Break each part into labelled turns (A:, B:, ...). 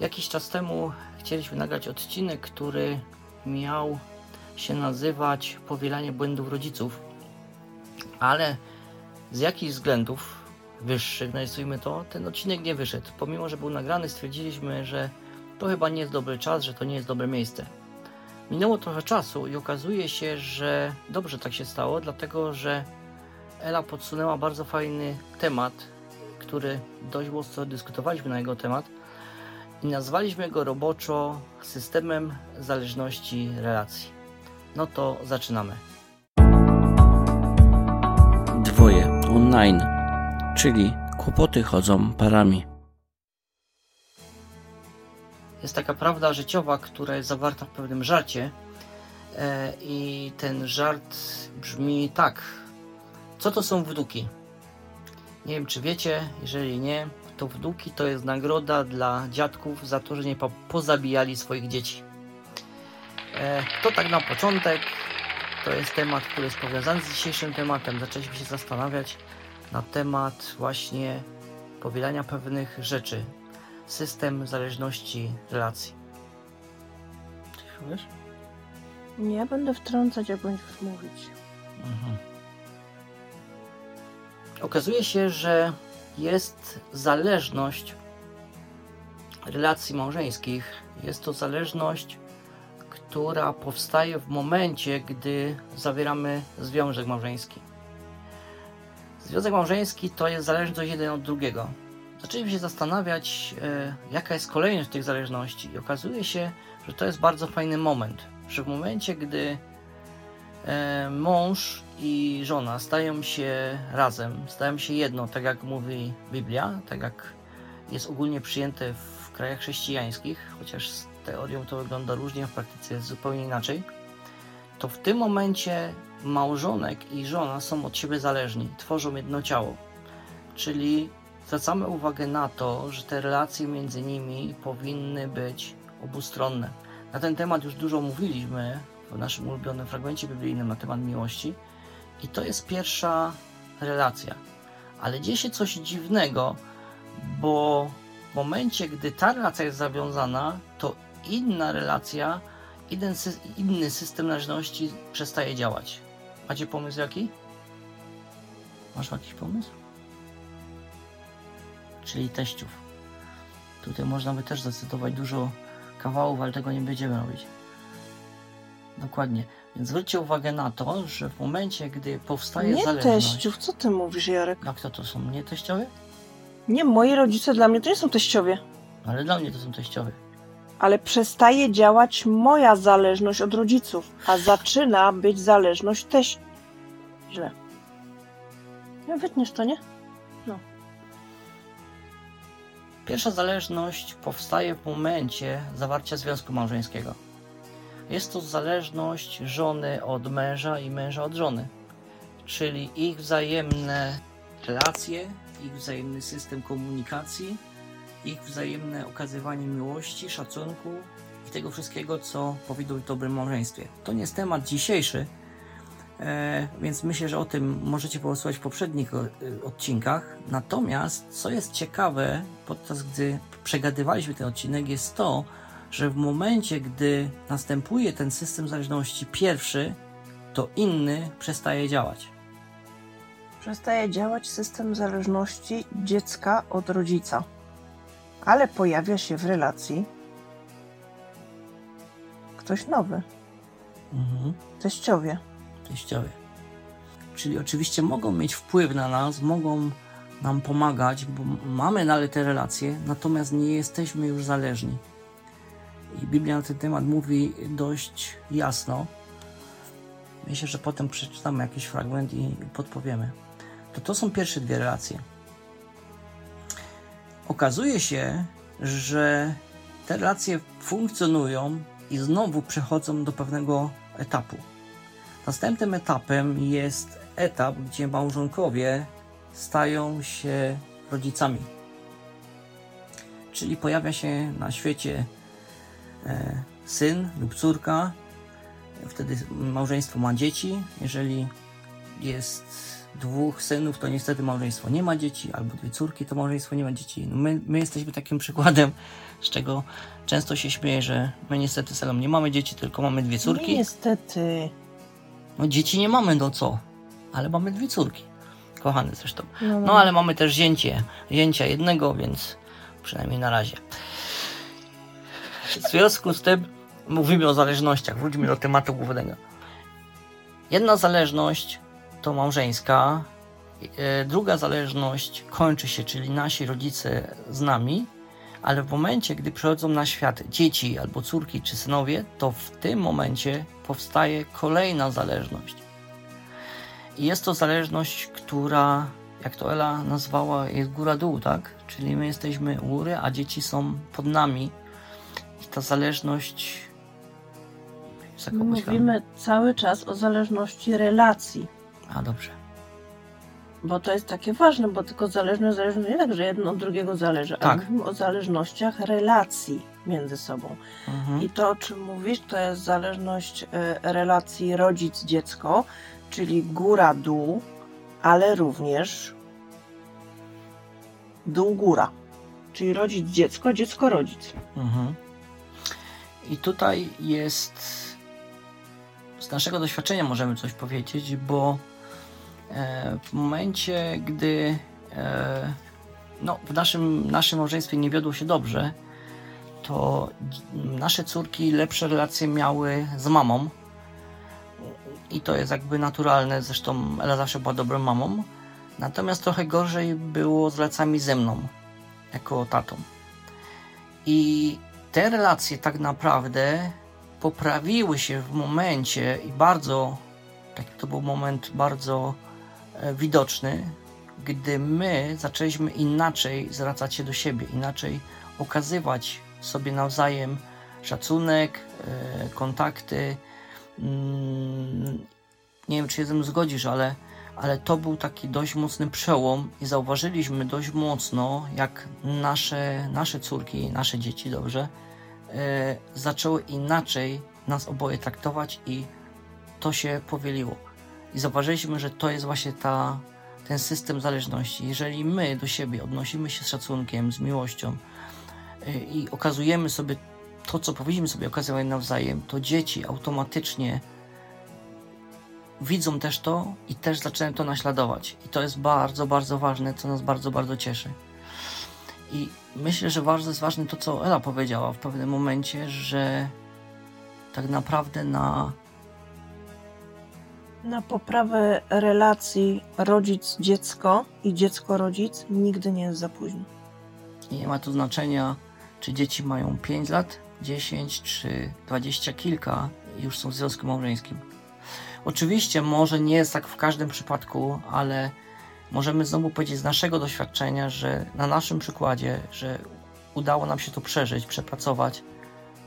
A: Jakiś czas temu chcieliśmy nagrać odcinek, który miał się nazywać Powielanie błędów rodziców, ale z jakichś względów wyższych, nazwijmy to, ten odcinek nie wyszedł. Pomimo, że był nagrany, stwierdziliśmy, że to chyba nie jest dobry czas, że to nie jest dobre miejsce. Minęło trochę czasu i okazuje się, że dobrze tak się stało, dlatego że Ela podsunęła bardzo fajny temat, który dość mocno dyskutowaliśmy na jego temat i nazwaliśmy go roboczo systemem zależności relacji. No to zaczynamy.
B: Dwoje online, czyli kłopoty chodzą parami.
A: Jest taka prawda życiowa, która jest zawarta w pewnym żarcie e, i ten żart brzmi tak. Co to są wnuki? Nie wiem, czy wiecie, jeżeli nie, to wnuki to jest nagroda dla dziadków za to, że nie po- pozabijali swoich dzieci. E, to tak na początek. To jest temat, który jest powiązany z dzisiejszym tematem. Zaczęliśmy się zastanawiać na temat właśnie powielania pewnych rzeczy. System zależności relacji. Wiesz?
C: Nie będę wtrącać, jak będziesz mówić.
A: Mhm. Okazuje się, że jest zależność relacji małżeńskich. Jest to zależność, która powstaje w momencie, gdy zawieramy związek małżeński. Związek małżeński to jest zależność jeden od drugiego. Zaczęliśmy się zastanawiać, e, jaka jest kolejność tych zależności, i okazuje się, że to jest bardzo fajny moment. Że w momencie, gdy mąż i żona stają się razem, stają się jedno, tak jak mówi Biblia, tak jak jest ogólnie przyjęte w krajach chrześcijańskich, chociaż z teorią to wygląda różnie, w praktyce jest zupełnie inaczej, to w tym momencie małżonek i żona są od siebie zależni, tworzą jedno ciało. Czyli zwracamy uwagę na to, że te relacje między nimi powinny być obustronne. Na ten temat już dużo mówiliśmy w naszym ulubionym fragmencie biblijnym na temat miłości. I to jest pierwsza relacja. Ale dzieje się coś dziwnego, bo w momencie, gdy ta relacja jest zawiązana, to inna relacja, inny, sy- inny system należności przestaje działać. Macie pomysł jaki? Masz jakiś pomysł? Czyli teściów. Tutaj można by też zdecydować dużo kawałów, ale tego nie będziemy robić. Dokładnie. Więc zwróćcie uwagę na to, że w momencie, gdy powstaje
C: Nie
A: zależność...
C: teściów, co ty mówisz, Jarek?
A: Jak to to są? Nie teściowie?
C: Nie, moi rodzice dla mnie to nie są teściowie.
A: Ale dla mnie to są teściowie.
C: Ale przestaje działać moja zależność od rodziców, a zaczyna być zależność teść. Źle. No wytniesz to, nie?
A: Pierwsza zależność powstaje w momencie zawarcia związku małżeńskiego. Jest to zależność żony od męża i męża od żony, czyli ich wzajemne relacje, ich wzajemny system komunikacji, ich wzajemne okazywanie miłości, szacunku i tego wszystkiego, co powinno być w dobrym małżeństwie. To nie jest temat dzisiejszy, E, więc myślę, że o tym możecie posłuchać w poprzednich y, odcinkach. Natomiast, co jest ciekawe, podczas gdy przegadywaliśmy ten odcinek, jest to, że w momencie, gdy następuje ten system zależności pierwszy, to inny przestaje działać.
C: Przestaje działać system zależności dziecka od rodzica. Ale pojawia się w relacji ktoś nowy,
A: Mhm.
C: teściowie.
A: teściowie. Czyli oczywiście mogą mieć wpływ na nas, mogą nam pomagać, bo mamy dalej te relacje, natomiast nie jesteśmy już zależni. I Biblia na ten temat mówi dość jasno. Myślę, że potem przeczytamy jakiś fragment i podpowiemy. To to są pierwsze dwie relacje. Okazuje się, że te relacje funkcjonują i znowu przechodzą do pewnego etapu. Następnym etapem jest etap, gdzie małżonkowie stają się rodzicami. Czyli pojawia się na świecie syn lub córka. Wtedy małżeństwo ma dzieci. Jeżeli jest dwóch synów, to niestety małżeństwo nie ma dzieci, albo dwie córki, to małżeństwo nie ma dzieci. No my, my jesteśmy takim przykładem, z czego często się śmieję, że my niestety z Elą nie mamy dzieci, tylko mamy dwie córki.
C: Niestety.
A: No dzieci nie mamy, no co? Ale mamy dwie córki. Kochane zresztą.
C: No,
A: No ale mamy też zięcie, zięcia jednego, więc przynajmniej na razie. W związku z tym mówimy o zależnościach. Wróćmy do tematu głównego. Jedna zależność to małżeńska, e, druga zależność kończy się, czyli nasi rodzice z nami, ale w momencie, gdy przychodzą na świat dzieci albo córki czy synowie, to w tym momencie powstaje kolejna zależność. I jest to zależność, która, jak to Ela nazwała, jest góra-dół, tak? Czyli my jesteśmy u góry, a dzieci są pod nami. Ta zależność.
C: Mówimy cały czas o zależności relacji.
A: A dobrze.
C: Bo to jest takie ważne, bo tylko zależność, zależność nie tak, że jedno od drugiego zależy,
A: Tak.
C: ale mówimy o zależnościach relacji między sobą.
A: Mhm.
C: I to, o czym mówisz, to jest zależność e, relacji rodzic-dziecko, czyli góra-dół, ale również dół-góra. Czyli rodzic-dziecko, dziecko-rodzic.
A: Mhm. I tutaj jest. Z naszego doświadczenia możemy coś powiedzieć, bo e, w momencie, gdy e, no, w naszym, naszym małżeństwie nie wiodło się dobrze, to nasze córki lepsze relacje miały z mamą. I to jest jakby naturalne, zresztą Ela zawsze była dobrą mamą. Natomiast trochę gorzej było z relacjami ze mną, jako tatą. I te relacje tak naprawdę poprawiły się w momencie i bardzo, taki to był moment bardzo e, widoczny, gdy my zaczęliśmy inaczej zwracać się do siebie, inaczej okazywać sobie nawzajem szacunek, e, kontakty. Mm, Nie wiem, czy się ze mną zgodzisz, ale, ale to był taki dość mocny przełom i zauważyliśmy dość mocno, jak nasze, nasze córki, nasze dzieci, dobrze, e, zaczęły inaczej nas oboje traktować i to się powieliło. I zauważyliśmy, że to jest właśnie ta, ten system zależności. Jeżeli my do siebie odnosimy się z szacunkiem, z miłością e, i okazujemy sobie to, co powinniśmy sobie okazywać nawzajem, to dzieci automatycznie widzą też to i też zaczynają to naśladować. I to jest bardzo, bardzo ważne, co nas bardzo, bardzo cieszy. I myślę, że bardzo jest ważne to, co Ela powiedziała w pewnym momencie, że tak naprawdę na
C: Na poprawę relacji rodzic-dziecko i dziecko-rodzic nigdy nie jest za późno.
A: nie ma tu znaczenia, czy dzieci mają 5 lat, 10 czy 20 kilka i już są w związku małżeńskim. Oczywiście może nie jest tak w każdym przypadku, ale możemy znowu powiedzieć z naszego doświadczenia, że na naszym przykładzie, że udało nam się to przeżyć, przepracować,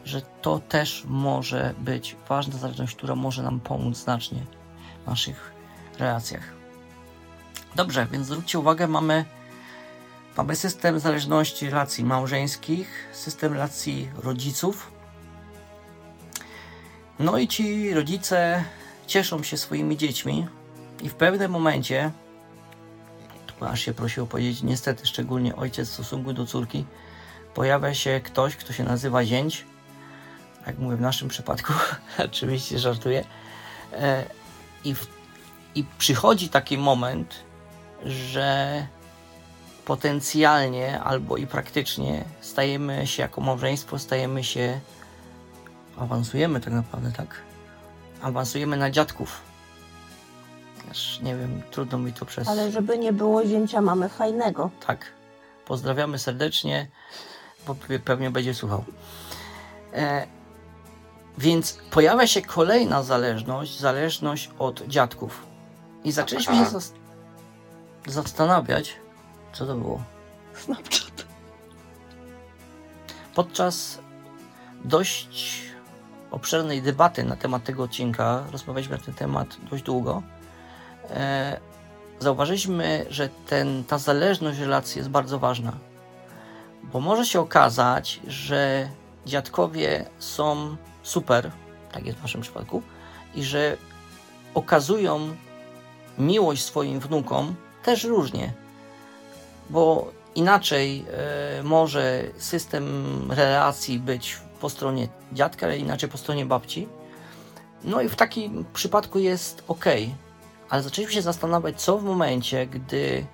A: że to też może być ważna zależność, która może nam pomóc znacznie w naszych relacjach. Dobrze, więc zwróćcie uwagę, mamy, mamy system zależności relacji małżeńskich, system relacji rodziców. No i ci rodzice cieszą się swoimi dziećmi i w pewnym momencie, tu aż się prosiło powiedzieć, niestety szczególnie ojciec w stosunku do córki, pojawia się ktoś, kto się nazywa zięć. Jak mówię w naszym przypadku, oczywiście żartuję. E, I, w, I przychodzi taki moment, że potencjalnie albo i praktycznie stajemy się jako małżeństwo, stajemy się, awansujemy tak naprawdę, tak? Awansujemy na dziadków. Aż nie wiem, trudno mi to przez.
C: Ale żeby nie było zięcia mamy fajnego.
A: Tak. Pozdrawiamy serdecznie, bo pe- pewnie będzie słuchał. E, więc pojawia się kolejna zależność, zależność od dziadków. I zaczęliśmy się zas- zastanawiać, co to było.
C: Snapchat.
A: Podczas dość obszernej debaty na temat tego odcinka, rozmawialiśmy na ten temat dość długo, e, zauważyliśmy, że ten, ta zależność relacji jest bardzo ważna. Bo może się okazać, że dziadkowie są super, tak jest w naszym przypadku, i że okazują miłość swoim wnukom też różnie, bo inaczej e, może system relacji być po stronie dziadka, ale inaczej po stronie babci. No i w takim przypadku jest ok, ale zaczęliśmy się zastanawiać, co w momencie, gdy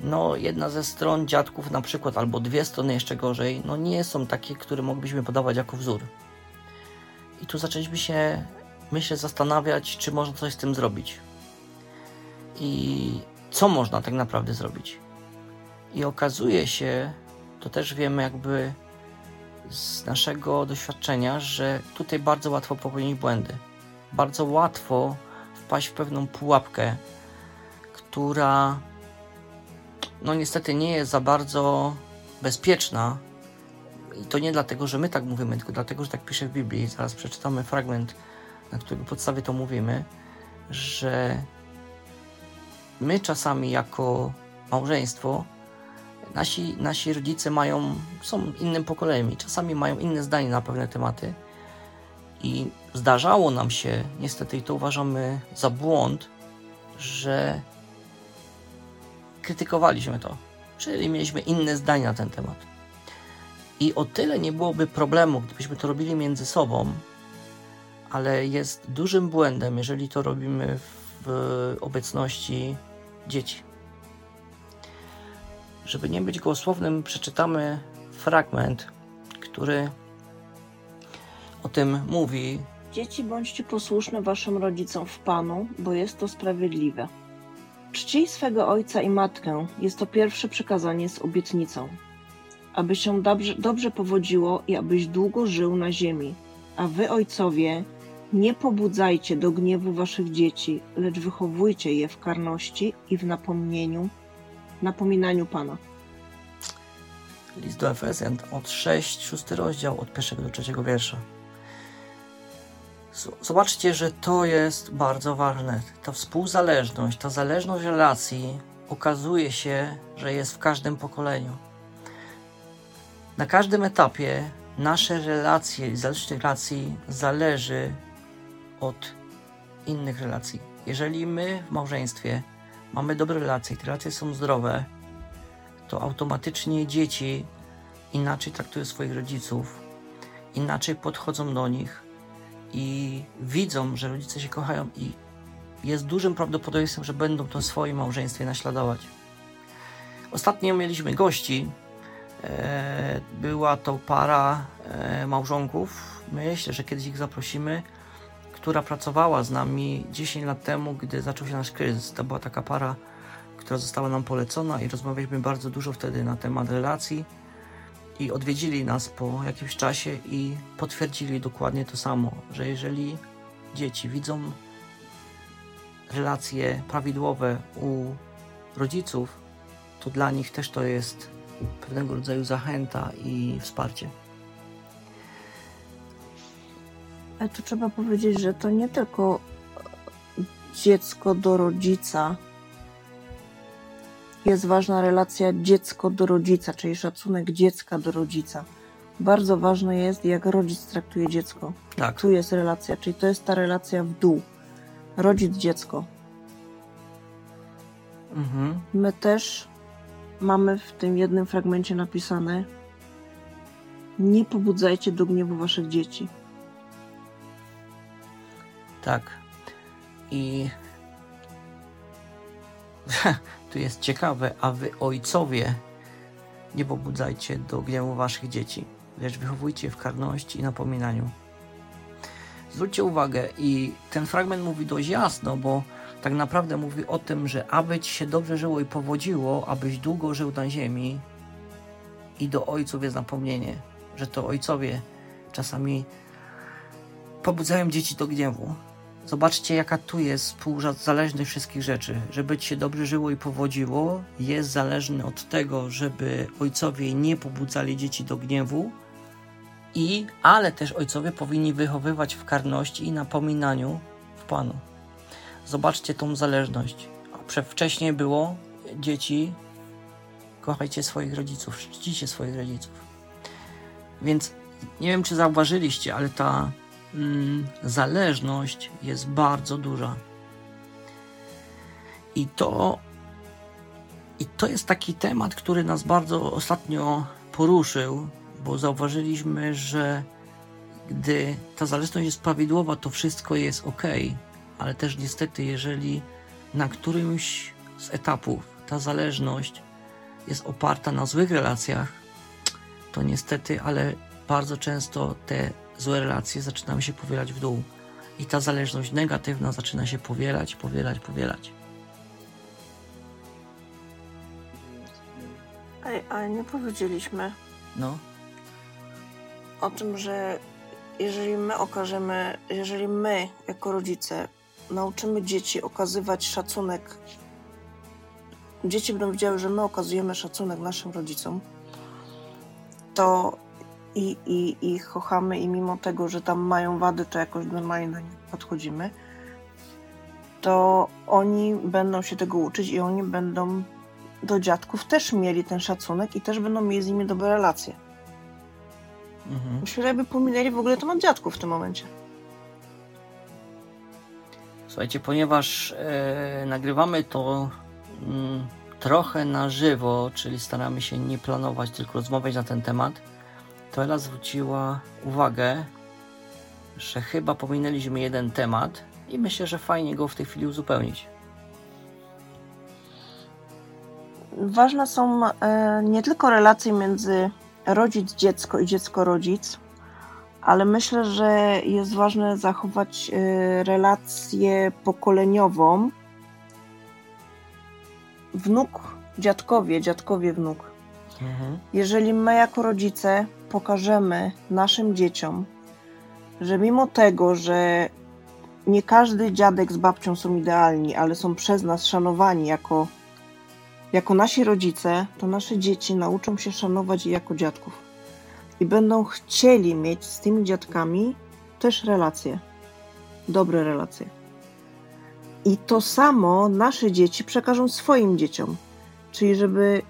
A: no, jedna ze stron dziadków na przykład, albo dwie strony jeszcze gorzej, no nie są takie, które moglibyśmy podawać jako wzór. I tu zaczęliśmy się, myślę, zastanawiać, czy można coś z tym zrobić. I co można tak naprawdę zrobić. I okazuje się, to też wiemy jakby z naszego doświadczenia, że tutaj bardzo łatwo popełnić błędy. Bardzo łatwo wpaść w pewną pułapkę, która no niestety nie jest za bardzo bezpieczna. I to nie dlatego, że my tak mówimy, tylko dlatego, że tak pisze w Biblii. Zaraz przeczytamy fragment, na którego podstawie to mówimy, że my czasami jako małżeństwo, nasi, nasi rodzice mają, są innym pokoleniem i czasami mają inne zdanie na pewne tematy. I zdarzało nam się, niestety, i to uważamy za błąd, że krytykowaliśmy to, czyli mieliśmy inne zdanie na ten temat. I o tyle nie byłoby problemu, gdybyśmy to robili między sobą, ale jest dużym błędem, jeżeli to robimy w obecności dzieci. Żeby nie być głosownym, przeczytamy fragment, który o tym mówi.
C: Dzieci, bądźcie posłuszne waszym rodzicom w Panu, bo jest to sprawiedliwe. Czcij swego ojca i matkę jest to pierwsze przykazanie z obietnicą, aby się dobrze, dobrze powodziło i abyś długo żył na ziemi. A wy, ojcowie, nie pobudzajcie do gniewu waszych dzieci, lecz wychowujcie je w karności i w napomnieniu, napominaniu Pana.
A: List do Efezjan od 6, 6 rozdział, od pierwszego do trzeciego wiersza. Zobaczcie, że to jest bardzo ważne. Ta współzależność, ta zależność relacji okazuje się, że jest w każdym pokoleniu. Na każdym etapie nasze relacje zależność relacji zależy od innych relacji. Jeżeli my w małżeństwie mamy dobre relacje, te relacje są zdrowe, to automatycznie dzieci inaczej traktują swoich rodziców, inaczej podchodzą do nich, i widzą, że rodzice się kochają i jest dużym prawdopodobieństwem, że będą to w swoim małżeństwie naśladować. Ostatnio mieliśmy gości. E, była to para e, małżonków. Myślę, że kiedyś ich zaprosimy, która pracowała z nami 10 lat temu, gdy zaczął się nasz kryzys. To była taka para, która została nam polecona i rozmawialiśmy bardzo dużo wtedy na temat relacji i odwiedzili nas po jakimś czasie i potwierdzili dokładnie to samo, że jeżeli dzieci widzą relacje prawidłowe u rodziców, to dla nich też to jest pewnego rodzaju zachęta i wsparcie.
C: Ale tu trzeba powiedzieć, że to nie tylko dziecko do rodzica jest ważna relacja dziecko do rodzica, czyli szacunek dziecka do rodzica. Bardzo ważne jest, jak rodzic traktuje dziecko.
A: Tak.
C: Tu jest relacja, czyli to jest ta relacja w dół. Rodzic-dziecko.
A: Mhm.
C: My też mamy w tym jednym fragmencie napisane: Nie pobudzajcie do gniewu waszych dzieci.
A: Tak. I tu jest ciekawe, a wy ojcowie nie pobudzajcie do gniewu waszych dzieci, lecz wychowujcie je w karności i napominaniu. Zwróćcie uwagę, i ten fragment mówi dość jasno, bo tak naprawdę mówi o tym, że aby ci się dobrze żyło i powodziło, abyś długo żył na ziemi, i do ojców jest napomnienie, że to ojcowie czasami pobudzają dzieci do gniewu, Zobaczcie, jaka tu jest współzależność wszystkich rzeczy. Żeby ci się dobrze żyło i powodziło, jest zależny od tego, żeby ojcowie nie pobudzali dzieci do gniewu, i, ale też ojcowie powinni wychowywać w karności i napominaniu w Panu. Zobaczcie tą zależność. A wcześniej było dzieci, kochajcie swoich rodziców, czcicie swoich rodziców. Więc nie wiem, czy zauważyliście, ale ta zależność jest bardzo duża. I to, I to jest taki temat, który nas bardzo ostatnio poruszył, bo zauważyliśmy, że gdy ta zależność jest prawidłowa, to wszystko jest ok, ale też niestety, jeżeli na którymś z etapów ta zależność jest oparta na złych relacjach, to niestety, ale bardzo często te złe relacje zaczynają się powielać w dół i ta zależność negatywna zaczyna się powielać, powielać, powielać.
C: Ej, ale nie powiedzieliśmy
A: No,
C: o tym, że jeżeli my okażemy, jeżeli my jako rodzice nauczymy dzieci okazywać szacunek, dzieci będą wiedziały, że my okazujemy szacunek naszym rodzicom, to i, i, i ich kochamy i mimo tego, że tam mają wady, to jakoś normalnie do nich podchodzimy, to oni będą się tego uczyć i oni będą do dziadków też mieli ten szacunek i też będą mieli z nimi dobre relacje.
A: mhm.
C: Myślę, że jakby pominęli w ogóle temat dziadków w tym momencie.
A: Słuchajcie, ponieważ e, nagrywamy to mm, trochę na żywo, czyli staramy się nie planować, tylko rozmawiać na ten temat, to Ela zwróciła uwagę, że chyba pominęliśmy jeden temat i myślę, że fajnie go w tej chwili uzupełnić.
C: Ważne są e, nie tylko relacje między rodzic-dziecko i dziecko-rodzic, ale myślę, że jest ważne zachować e, relację pokoleniową wnuk, dziadkowie, dziadkowie, wnuk. Jeżeli my jako rodzice pokażemy naszym dzieciom, że mimo tego, że nie każdy dziadek z babcią są idealni, ale są przez nas szanowani jako, jako nasi rodzice, to nasze dzieci nauczą się szanować jako dziadków. I będą chcieli mieć z tymi dziadkami też relacje. Dobre relacje. I to samo nasze dzieci przekażą swoim dzieciom. Czyli żeby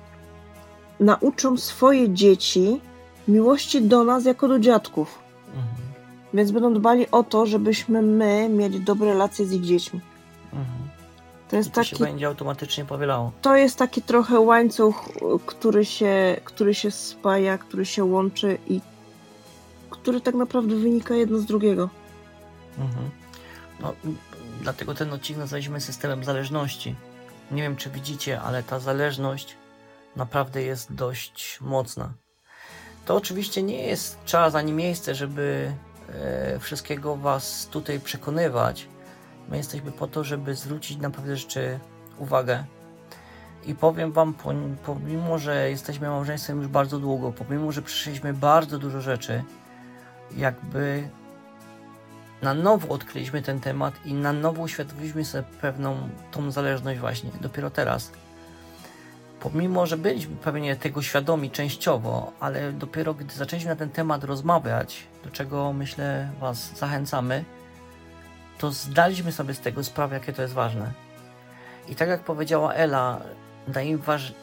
C: nauczą swoje dzieci miłości do nas jako do dziadków.
A: Mhm.
C: Więc będą dbali o to, żebyśmy my mieli dobre relacje z ich dziećmi.
A: Mhm.
C: To jest
A: I to się
C: taki,
A: będzie automatycznie powielało.
C: to jest taki trochę łańcuch, który się, który się spaja, który się łączy i który tak naprawdę wynika jedno z drugiego.
A: Mhm. No, dlatego ten odcinek nazwaliśmy systemem zależności. Nie wiem, czy widzicie, ale ta zależność naprawdę jest dość mocna. To oczywiście nie jest czas ani miejsce, żeby e, wszystkiego Was tutaj przekonywać. My jesteśmy po to, żeby zwrócić na pewne rzeczy uwagę. I powiem Wam, pom- pomimo, że jesteśmy małżeństwem już bardzo długo, pomimo, że przeszliśmy bardzo dużo rzeczy, jakby na nowo odkryliśmy ten temat i na nowo uświadomiliśmy sobie pewną tą zależność właśnie dopiero teraz. Pomimo, że byliśmy pewnie tego świadomi częściowo, ale dopiero gdy zaczęliśmy na ten temat rozmawiać, do czego myślę Was zachęcamy, to zdaliśmy sobie z tego sprawę, jakie to jest ważne. I tak jak powiedziała Ela,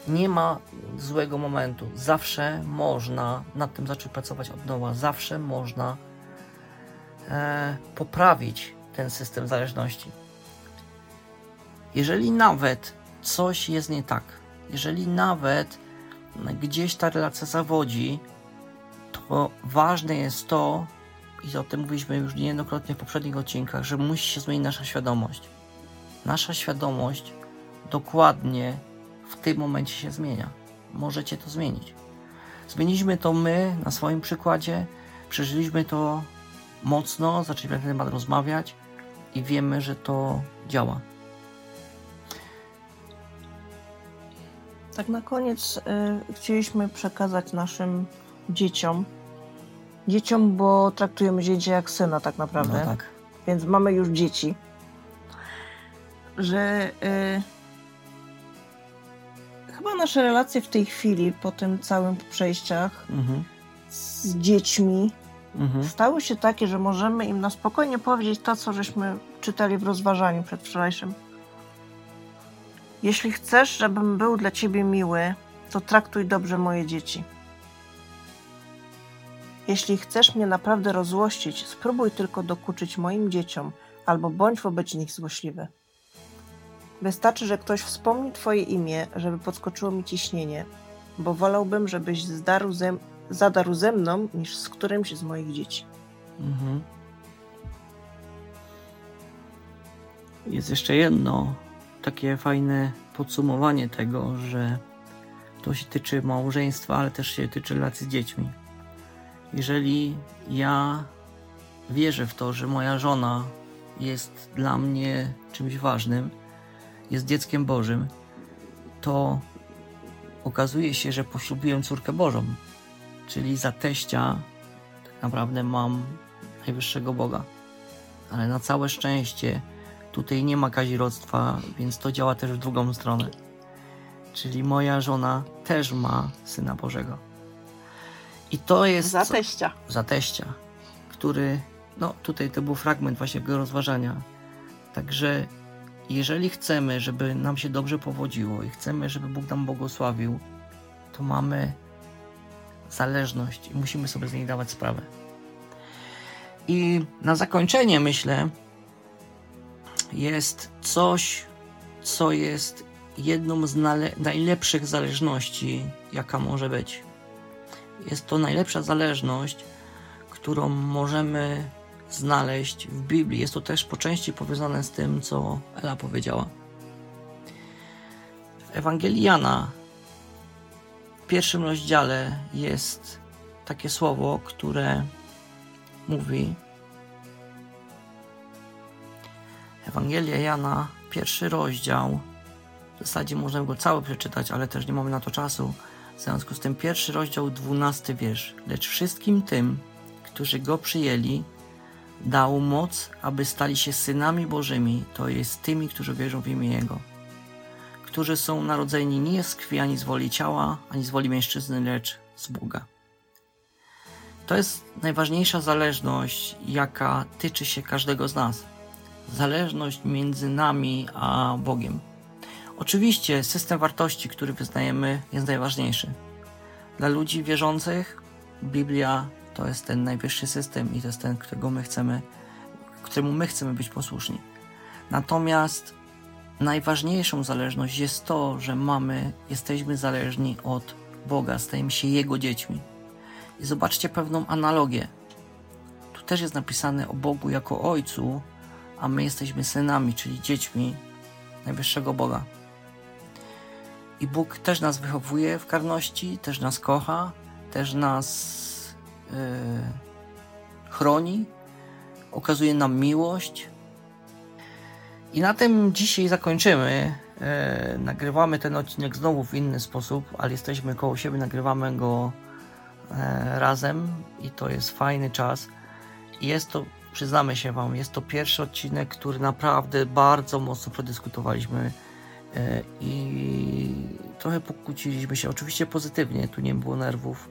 A: nie ma złego momentu. Zawsze można nad tym zacząć pracować od nowa. Zawsze można e, poprawić ten system zależności. Jeżeli nawet coś jest nie tak, jeżeli nawet gdzieś ta relacja zawodzi, to ważne jest to, i o tym mówiliśmy już niejednokrotnie w poprzednich odcinkach, że musi się zmienić nasza świadomość. Nasza świadomość dokładnie w tym momencie się zmienia. Możecie to zmienić. Zmieniliśmy to my na swoim przykładzie, przeżyliśmy to mocno, zaczęliśmy na ten temat rozmawiać i wiemy, że to działa.
C: Tak na koniec y, chcieliśmy przekazać naszym dzieciom, dzieciom, bo traktujemy dziecię jak syna tak naprawdę,
A: No tak.
C: więc mamy już dzieci, że y, chyba nasze relacje w tej chwili, po tym całym przejściach
A: Mhm.
C: z dziećmi,
A: Mhm.
C: stały się takie, że możemy im na spokojnie powiedzieć to, co żeśmy czytali w rozważaniu przedwczorajszym. Jeśli chcesz, żebym był dla ciebie miły, to traktuj dobrze moje dzieci. Jeśli chcesz mnie naprawdę rozłościć, spróbuj tylko dokuczyć moim dzieciom, albo bądź wobec nich złośliwy. Wystarczy, że ktoś wspomni Twoje imię, żeby podskoczyło mi ciśnienie, bo wolałbym, żebyś zdarł ze, zadarł ze mną, niż z którymś z moich dzieci.
A: Mhm. Jest jeszcze jedno takie fajne podsumowanie tego, że to się tyczy małżeństwa, ale też się tyczy relacji z dziećmi. Jeżeli ja wierzę w to, że moja żona jest dla mnie czymś ważnym, jest dzieckiem Bożym, to okazuje się, że poślubiłem córkę Bożą. Czyli za teścia tak naprawdę mam najwyższego Boga. Ale na całe szczęście tutaj nie ma kazirodztwa, więc to działa też w drugą stronę. Czyli moja żona też ma Syna Bożego. I to jest...
C: Za teścia.
A: Za teścia, który... No tutaj to był fragment właśnie tego rozważania. Także jeżeli chcemy, żeby nam się dobrze powodziło i chcemy, żeby Bóg nam błogosławił, to mamy zależność i musimy sobie z niej dawać sprawę. I na zakończenie myślę, jest coś, co jest jedną z najlepszych zależności, jaka może być. Jest to najlepsza zależność, którą możemy znaleźć w Biblii. Jest to też po części powiązane z tym, co Ela powiedziała. W Ewangelii Jana w pierwszym rozdziale jest takie słowo, które mówi Ewangelia Jana, pierwszy rozdział. W zasadzie możemy go cały przeczytać, ale też nie mamy na to czasu. W związku z tym pierwszy rozdział, dwunasty wiersz. Lecz wszystkim tym, którzy go przyjęli, dał moc, aby stali się synami Bożymi, to jest tymi, którzy wierzą w imię Jego, którzy są narodzeni nie z krwi ani z woli ciała, ani z woli mężczyzny, lecz z Boga. To jest najważniejsza zależność, jaka tyczy się każdego z nas. Zależność między nami a Bogiem. Oczywiście system wartości, który wyznajemy, jest najważniejszy. Dla ludzi wierzących Biblia to jest ten najwyższy system i to jest ten, którego my chcemy, któremu my chcemy być posłuszni. Natomiast najważniejszą zależność jest to, że mamy, jesteśmy zależni od Boga, stajemy się Jego dziećmi. I zobaczcie pewną analogię. Tu też jest napisane o Bogu jako Ojcu, a my jesteśmy synami, czyli dziećmi najwyższego Boga. I Bóg też nas wychowuje w karności, też nas kocha, też nas yy, chroni, okazuje nam miłość. I na tym dzisiaj zakończymy. Yy, nagrywamy ten odcinek znowu w inny sposób, ale jesteśmy koło siebie, nagrywamy go yy, razem i to jest fajny czas. I jest to, przyznamy się Wam, jest to pierwszy odcinek, który naprawdę bardzo mocno przedyskutowaliśmy i trochę pokłóciliśmy się. Oczywiście pozytywnie, tu nie było nerwów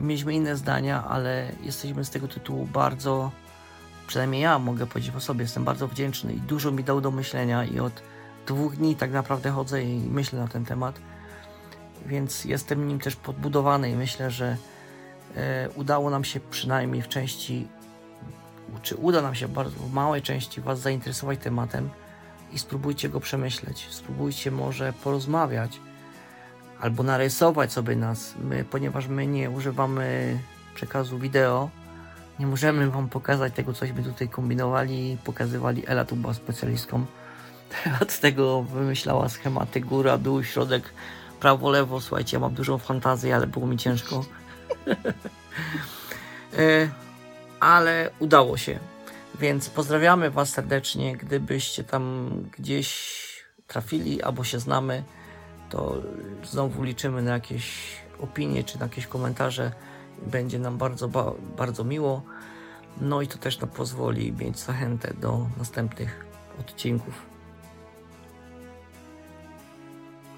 A: mieliśmy inne zdania, ale jesteśmy z tego tytułu bardzo, przynajmniej ja mogę powiedzieć o sobie, jestem bardzo wdzięczny i dużo mi dał do myślenia i od dwóch dni tak naprawdę chodzę i myślę na ten temat, więc jestem nim też podbudowany i myślę, że e, udało nam się przynajmniej w części, czy uda nam się bardzo w małej części Was zainteresować tematem i spróbujcie go przemyśleć, spróbujcie może porozmawiać, albo narysować sobie nas, my, ponieważ my nie używamy przekazu wideo, nie możemy Wam pokazać tego, cośmy tutaj kombinowali i pokazywali. Ela tu była specjalistką. Od tego wymyślała schematy góra, dół, środek, prawo, lewo. Słuchajcie, ja mam dużą fantazję, ale było mi ciężko. ale udało się. Więc pozdrawiamy Was serdecznie. Gdybyście tam gdzieś trafili albo się znamy, to znowu liczymy na jakieś opinie czy na jakieś komentarze. Będzie nam bardzo, bardzo miło. No i to też nam pozwoli mieć zachętę do następnych odcinków.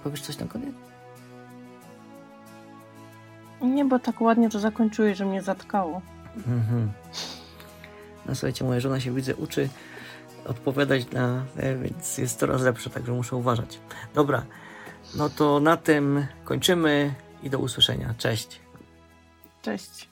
A: Powiesz coś na koniec?
C: Nie, bo tak ładnie to zakończyłeś, że mnie zatkało. Mhm.
A: No słuchajcie, moja żona się widzę uczy odpowiadać na, więc jest coraz lepsze, także muszę uważać. Dobra, no to na tym kończymy i do usłyszenia. Cześć.
C: Cześć.